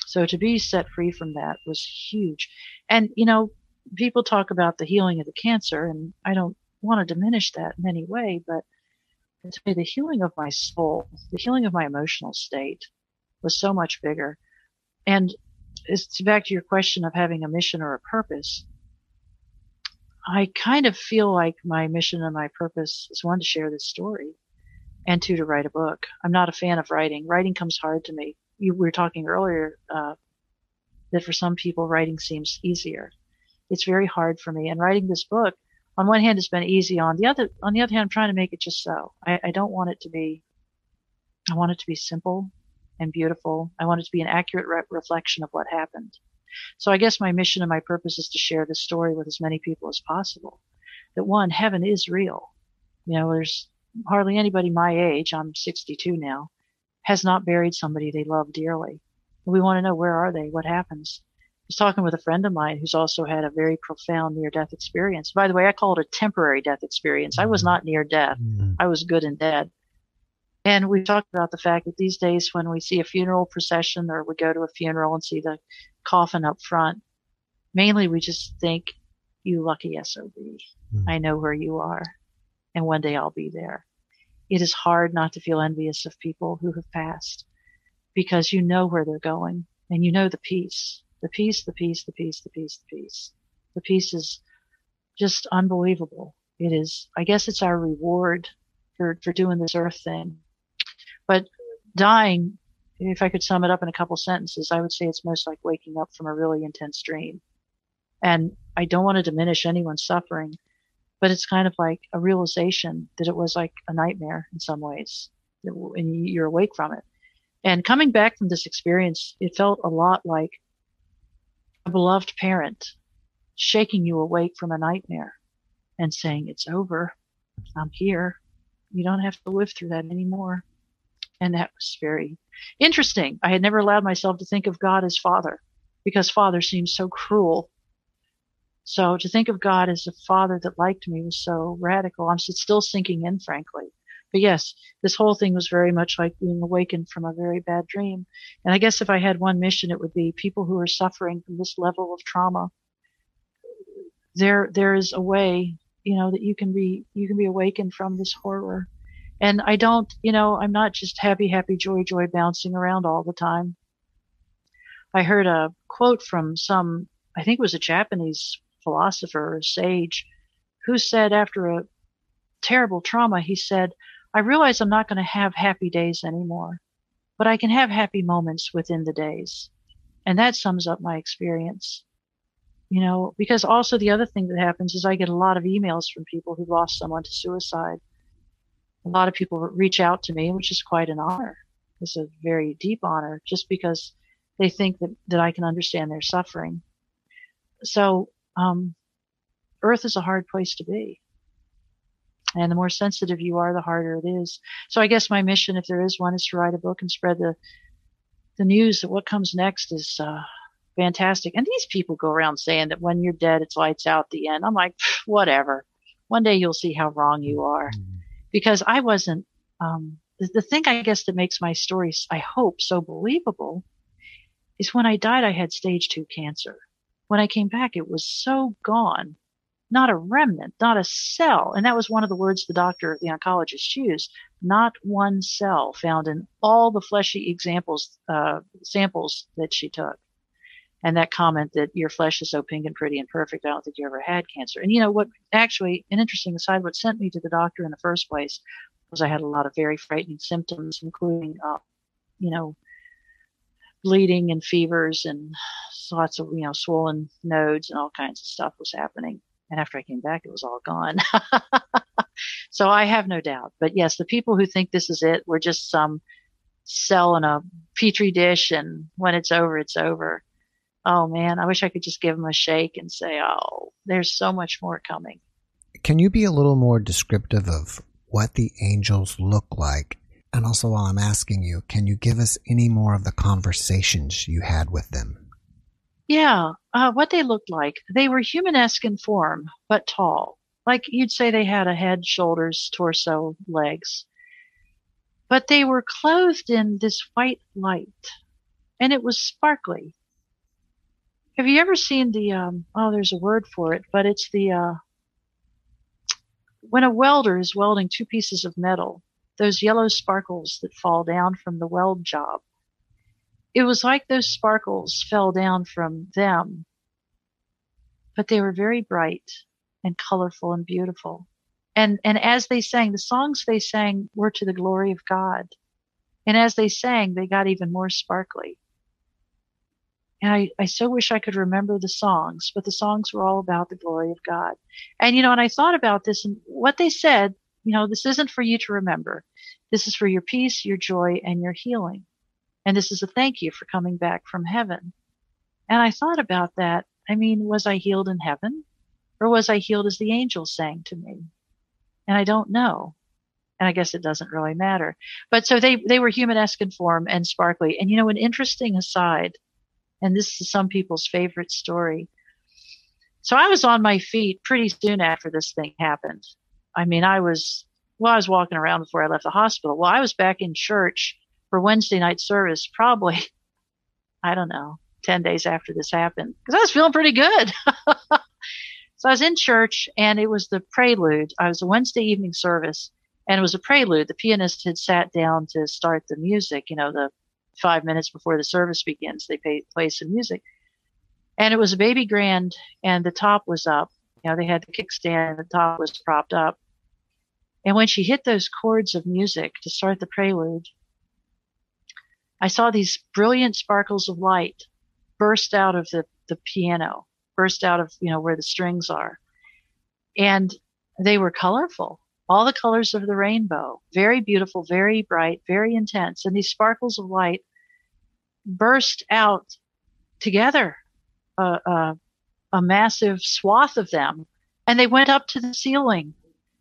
So to be set free from that was huge. And, you know, people talk about the healing of the cancer, and I don't want to diminish that in any way, but the healing of my soul, the healing of my emotional state was so much bigger. And it's back to your question of having a mission or a purpose. I kind of feel like my mission and my purpose is one to share this story and two to write a book. I'm not a fan of writing. Writing comes hard to me. You we were talking earlier uh, that for some people writing seems easier. It's very hard for me. And writing this book, on one hand, has been easy. On the other, on the other hand, I'm trying to make it just so. I, I don't want it to be. I want it to be simple and beautiful. I want it to be an accurate re- reflection of what happened. So I guess my mission and my purpose is to share this story with as many people as possible. That one, heaven is real. You know, there's hardly anybody my age, I'm 62 now, has not buried somebody they love dearly. We want to know where are they? What happens? I was talking with a friend of mine who's also had a very profound near death experience. By the way, I call it a temporary death experience. I was mm-hmm. not near death. Mm-hmm. I was good and dead. And we talked about the fact that these days when we see a funeral procession or we go to a funeral and see the coffin up front, mainly we just think, you lucky SOB. Mm. I know where you are and one day I'll be there. It is hard not to feel envious of people who have passed because you know where they're going and you know the peace, the peace, the peace, the peace, the peace, the peace. The peace is just unbelievable. It is, I guess it's our reward for, for doing this earth thing but dying, if I could sum it up in a couple sentences, I would say it's most like waking up from a really intense dream. And I don't want to diminish anyone's suffering, but it's kind of like a realization that it was like a nightmare in some ways, and you're awake from it. And coming back from this experience, it felt a lot like a beloved parent shaking you awake from a nightmare and saying, It's over. I'm here. You don't have to live through that anymore. And that was very interesting. I had never allowed myself to think of God as father because father seems so cruel. So to think of God as a father that liked me was so radical. I'm still sinking in, frankly. But yes, this whole thing was very much like being awakened from a very bad dream. And I guess if I had one mission, it would be people who are suffering from this level of trauma. There, there is a way, you know, that you can be, you can be awakened from this horror and I don't, you know, I'm not just happy, happy, joy, joy bouncing around all the time. I heard a quote from some, I think it was a Japanese philosopher or sage, who said after a terrible trauma, he said, I realize I'm not going to have happy days anymore, but I can have happy moments within the days. And that sums up my experience. You know, because also the other thing that happens is I get a lot of emails from people who lost someone to suicide. A lot of people reach out to me, which is quite an honor. It's a very deep honor just because they think that, that I can understand their suffering. So, um, earth is a hard place to be. And the more sensitive you are, the harder it is. So I guess my mission, if there is one, is to write a book and spread the the news that what comes next is uh, fantastic. And these people go around saying that when you're dead, it's lights out the end. I'm like, whatever. One day you'll see how wrong you are, mm-hmm. Because I wasn't. Um, the, thing I guess that makes my stories, I hope, so believable, is when I died, I had stage two cancer. When I came back, it was so gone not a remnant, not a cell. And that was one of the words the doctor, the oncologist used. Not one cell found in all the fleshy examples, uh, samples that she took. And that comment that your flesh is so pink and pretty and perfect, I don't think you ever had cancer. And you know what, actually, an interesting aside, what sent me to the doctor in the first place was I had a lot of very frightening symptoms, including, uh, you know, bleeding and fevers and lots of, you know, swollen nodes and all kinds of stuff was happening. And after I came back, it was all gone. so I have no doubt. But yes, the people who think this is it, we're just some cell in a petri dish, and when it's over, it's over. Oh man, I wish I could just give them a shake and say, "Oh, there's so much more coming." Can you be a little more descriptive of what the angels look like? And also, while I'm asking you, can you give us any more of the conversations you had with them? Yeah, uh, what they looked like. They were humanesque in form, but tall. Like you'd say they had a head, shoulders, torso, legs. But they were clothed in this white light, and it was sparkly. Have you ever seen the, um, oh, there's a word for it, but it's the, uh, when a welder is welding two pieces of metal, those yellow sparkles that fall down from the weld job it was like those sparkles fell down from them, but they were very bright and colorful and beautiful. And, and as they sang, the songs they sang were to the glory of God. And as they sang, they got even more sparkly. And I, I so wish I could remember the songs, but the songs were all about the glory of God. And, you know, and I thought about this and what they said, you know, this isn't for you to remember. This is for your peace, your joy, and your healing. And this is a thank you for coming back from heaven. And I thought about that. I mean, was I healed in heaven? Or was I healed as the angels sang to me? And I don't know. And I guess it doesn't really matter. But so they, they were humanesque in form and sparkly. And you know, an interesting aside, and this is some people's favorite story. So I was on my feet pretty soon after this thing happened. I mean, I was, well, I was walking around before I left the hospital. Well, I was back in church for Wednesday night service, probably, I don't know, 10 days after this happened, because I was feeling pretty good. so I was in church and it was the prelude. I was a Wednesday evening service and it was a prelude. The pianist had sat down to start the music, you know, the five minutes before the service begins, they pay, play some music. And it was a baby grand and the top was up. You know, they had the kickstand and the top was propped up. And when she hit those chords of music to start the prelude, I saw these brilliant sparkles of light burst out of the, the piano, burst out of, you know, where the strings are. And they were colorful, all the colors of the rainbow, very beautiful, very bright, very intense. And these sparkles of light burst out together, uh, uh, a massive swath of them. And they went up to the ceiling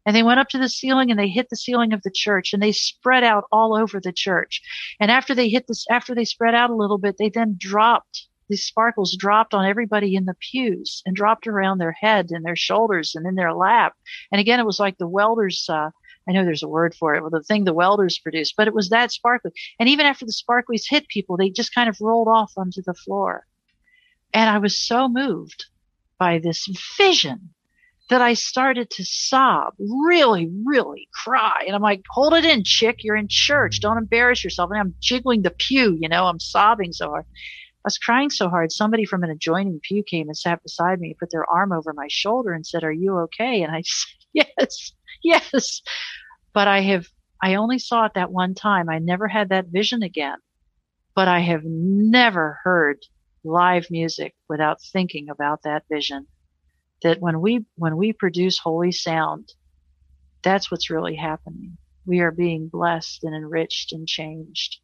and they went up to the ceiling and they hit the ceiling of the church and they spread out all over the church. And after they hit this, after they spread out a little bit, they then dropped these sparkles dropped on everybody in the pews and dropped around their head and their shoulders and in their lap. And again, it was like the welders, uh, I know there's a word for it, well, the thing the welders produced, but it was that sparkly. And even after the sparklies hit people, they just kind of rolled off onto the floor. And I was so moved by this vision that I started to sob, really, really cry. And I'm like, hold it in, chick. You're in church. Don't embarrass yourself. And I'm jiggling the pew, you know, I'm sobbing so hard. I was crying so hard. Somebody from an adjoining pew came and sat beside me, put their arm over my shoulder and said, Are you okay? And I Yes, yes. But I have, I only saw it that one time. I never had that vision again. But I have never heard live music without thinking about that vision. That when we, when we produce holy sound, that's what's really happening. We are being blessed and enriched and changed.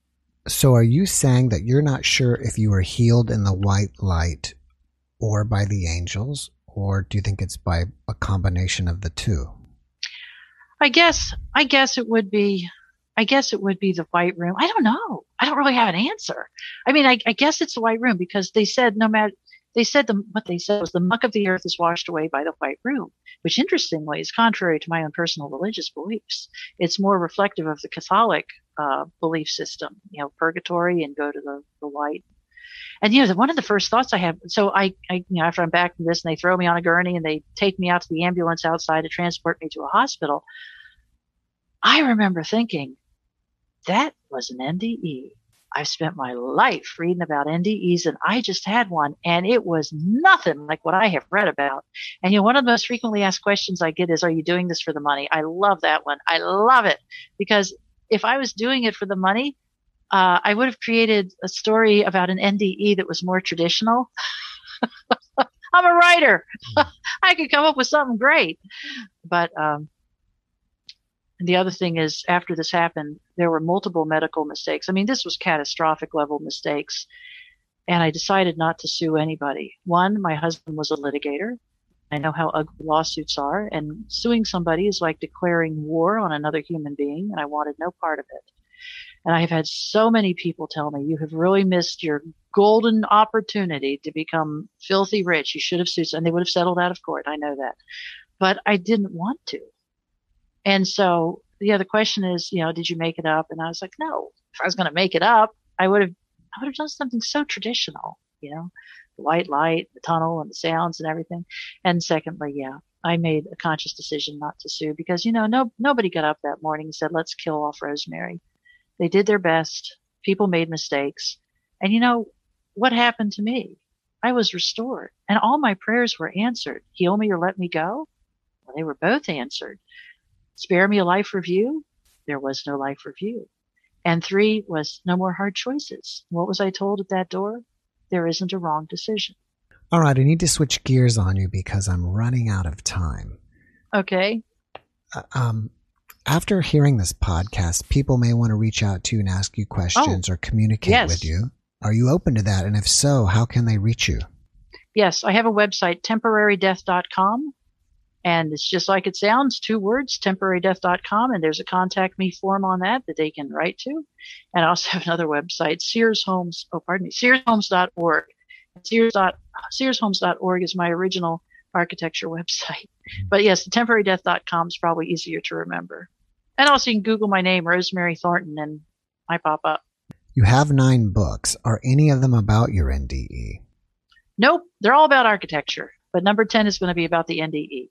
So, are you saying that you're not sure if you were healed in the white light or by the angels, or do you think it's by a combination of the two? I guess, I guess it would be, I guess it would be the white room. I don't know. I don't really have an answer. I mean, I, I guess it's the white room because they said no matter, they said the, what they said was the muck of the earth is washed away by the white room, which interestingly is contrary to my own personal religious beliefs. It's more reflective of the Catholic uh, belief system, you know, purgatory and go to the, the light. And you know, one of the first thoughts I have, so I, I, you know, after I'm back from this and they throw me on a gurney and they take me out to the ambulance outside to transport me to a hospital, I remember thinking, that was an NDE. I've spent my life reading about NDEs and I just had one and it was nothing like what I have read about. And you know, one of the most frequently asked questions I get is, are you doing this for the money? I love that one. I love it because if I was doing it for the money, uh, I would have created a story about an NDE that was more traditional. I'm a writer. I could come up with something great. But um, the other thing is, after this happened, there were multiple medical mistakes. I mean, this was catastrophic level mistakes. And I decided not to sue anybody. One, my husband was a litigator. I know how ugly lawsuits are, and suing somebody is like declaring war on another human being, and I wanted no part of it. And I have had so many people tell me, you have really missed your golden opportunity to become filthy rich. You should have sued, and they would have settled out of court. I know that. But I didn't want to. And so the other question is, you know, did you make it up? And I was like, no, if I was going to make it up, I would have, I would have done something so traditional, you know, the white light, the tunnel and the sounds and everything. And secondly, yeah, I made a conscious decision not to sue because, you know, no, nobody got up that morning and said, let's kill off Rosemary. They did their best. People made mistakes. And you know, what happened to me? I was restored and all my prayers were answered. Heal me or let me go. Well, they were both answered. Spare me a life review. There was no life review. And three was no more hard choices. What was I told at that door? There isn't a wrong decision. All right, I need to switch gears on you because I'm running out of time. Okay. Uh, um, after hearing this podcast, people may want to reach out to you and ask you questions oh, or communicate Yes. with you. Are you open to that? And if so, how can they reach you? Yes, I have a website, temporarydeath.com. And it's just like it sounds, two words, temporarydeath.com. And there's a contact me form on that that they can write to. And I also have another website, Sears Homes, oh, pardon me, SearsHomes.org. Sears SearsHomes.org is my original architecture website. But yes, the temporarydeath.com is probably easier to remember. And also you can Google my name, Rosemary Thornton, and I pop up. You have nine books. Are any of them about your? NDE? Nope, they're all about architecture. But number 10 is going to be about the. NDE.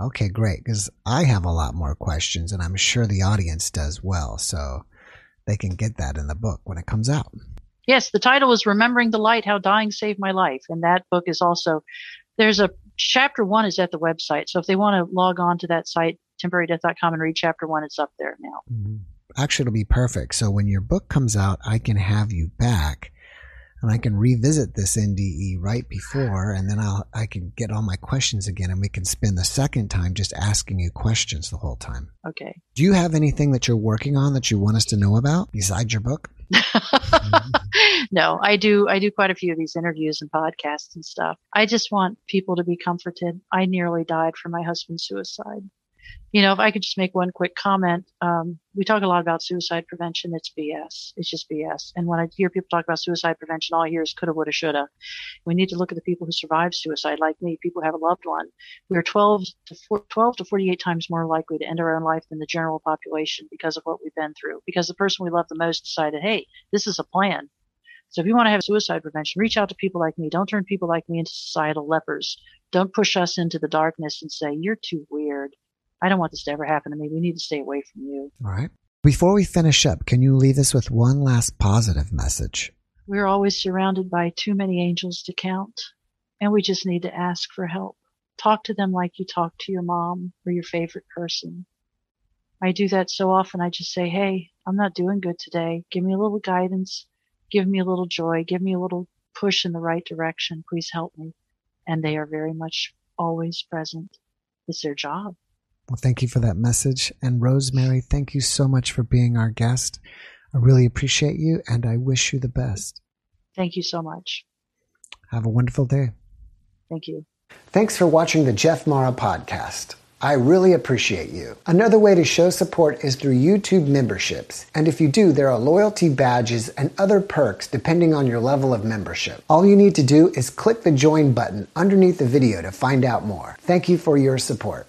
Okay, great. Because I have a lot more questions, and I'm sure the audience does well. So they can get that in the book when it comes out. Yes, the title is Remembering the Light How Dying Saved My Life. And that book is also, there's a chapter one is at the website. So if they want to log on to that site, temporarydeath.com and read chapter one, it's up there now. Mm-hmm. Actually, it'll be perfect. So when your book comes out, I can have you back and I can revisit this NDE right before, and then I'll, I can get all my questions again and we can spend the second time just asking you questions the whole time. Okay. Do you have anything that you're working on that you want us to know about besides your book? no, I do, I do quite a few of these interviews and podcasts and stuff. I just want people to be comforted. I nearly died from my husband's suicide. You know, if I could just make one quick comment, um, we talk a lot about suicide prevention. It's BS. It's just BS. And when I hear people talk about suicide prevention, all I hear is coulda, woulda, shoulda. We need to look at the people who survive suicide, like me, people who have a loved one. We are 12 to 4, 12 to 48 times more likely to end our own life than the general population because of what we've been through. Because the person we love the most decided, hey, this is a plan. So if you want to have suicide prevention, reach out to people like me. Don't turn people like me into societal lepers. Don't push us into the darkness and say, you're too weird. I don't want this to ever happen to me. We need to stay away from you. All right. Before we finish up, can you leave us with one last positive message? We're always surrounded by too many angels to count, and we just need to ask for help. Talk to them like you talk to your mom or your favorite person. I do that so often. I just say, Hey, I'm not doing good today. Give me a little guidance. Give me a little joy. Give me a little push in the right direction. Please help me. And they are very much always present. It's their job. Well, thank you for that message. And Rosemary, thank you so much for being our guest. I really appreciate you and I wish you the best. Thank you so much. Have a wonderful day. Thank you. Thanks for watching the Jeff Mara podcast. I really appreciate you. Another way to show support is through YouTube memberships. And if you do, there are loyalty badges and other perks depending on your level of membership. All you need to do is click the join button underneath the video to find out more. Thank you for your support.